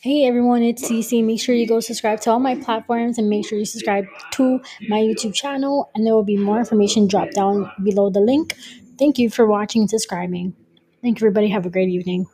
Hey everyone, it's Cici. Make sure you go subscribe to all my platforms and make sure you subscribe to my YouTube channel, and there will be more information dropped down below the link. Thank you for watching and subscribing. Thank you, everybody. Have a great evening.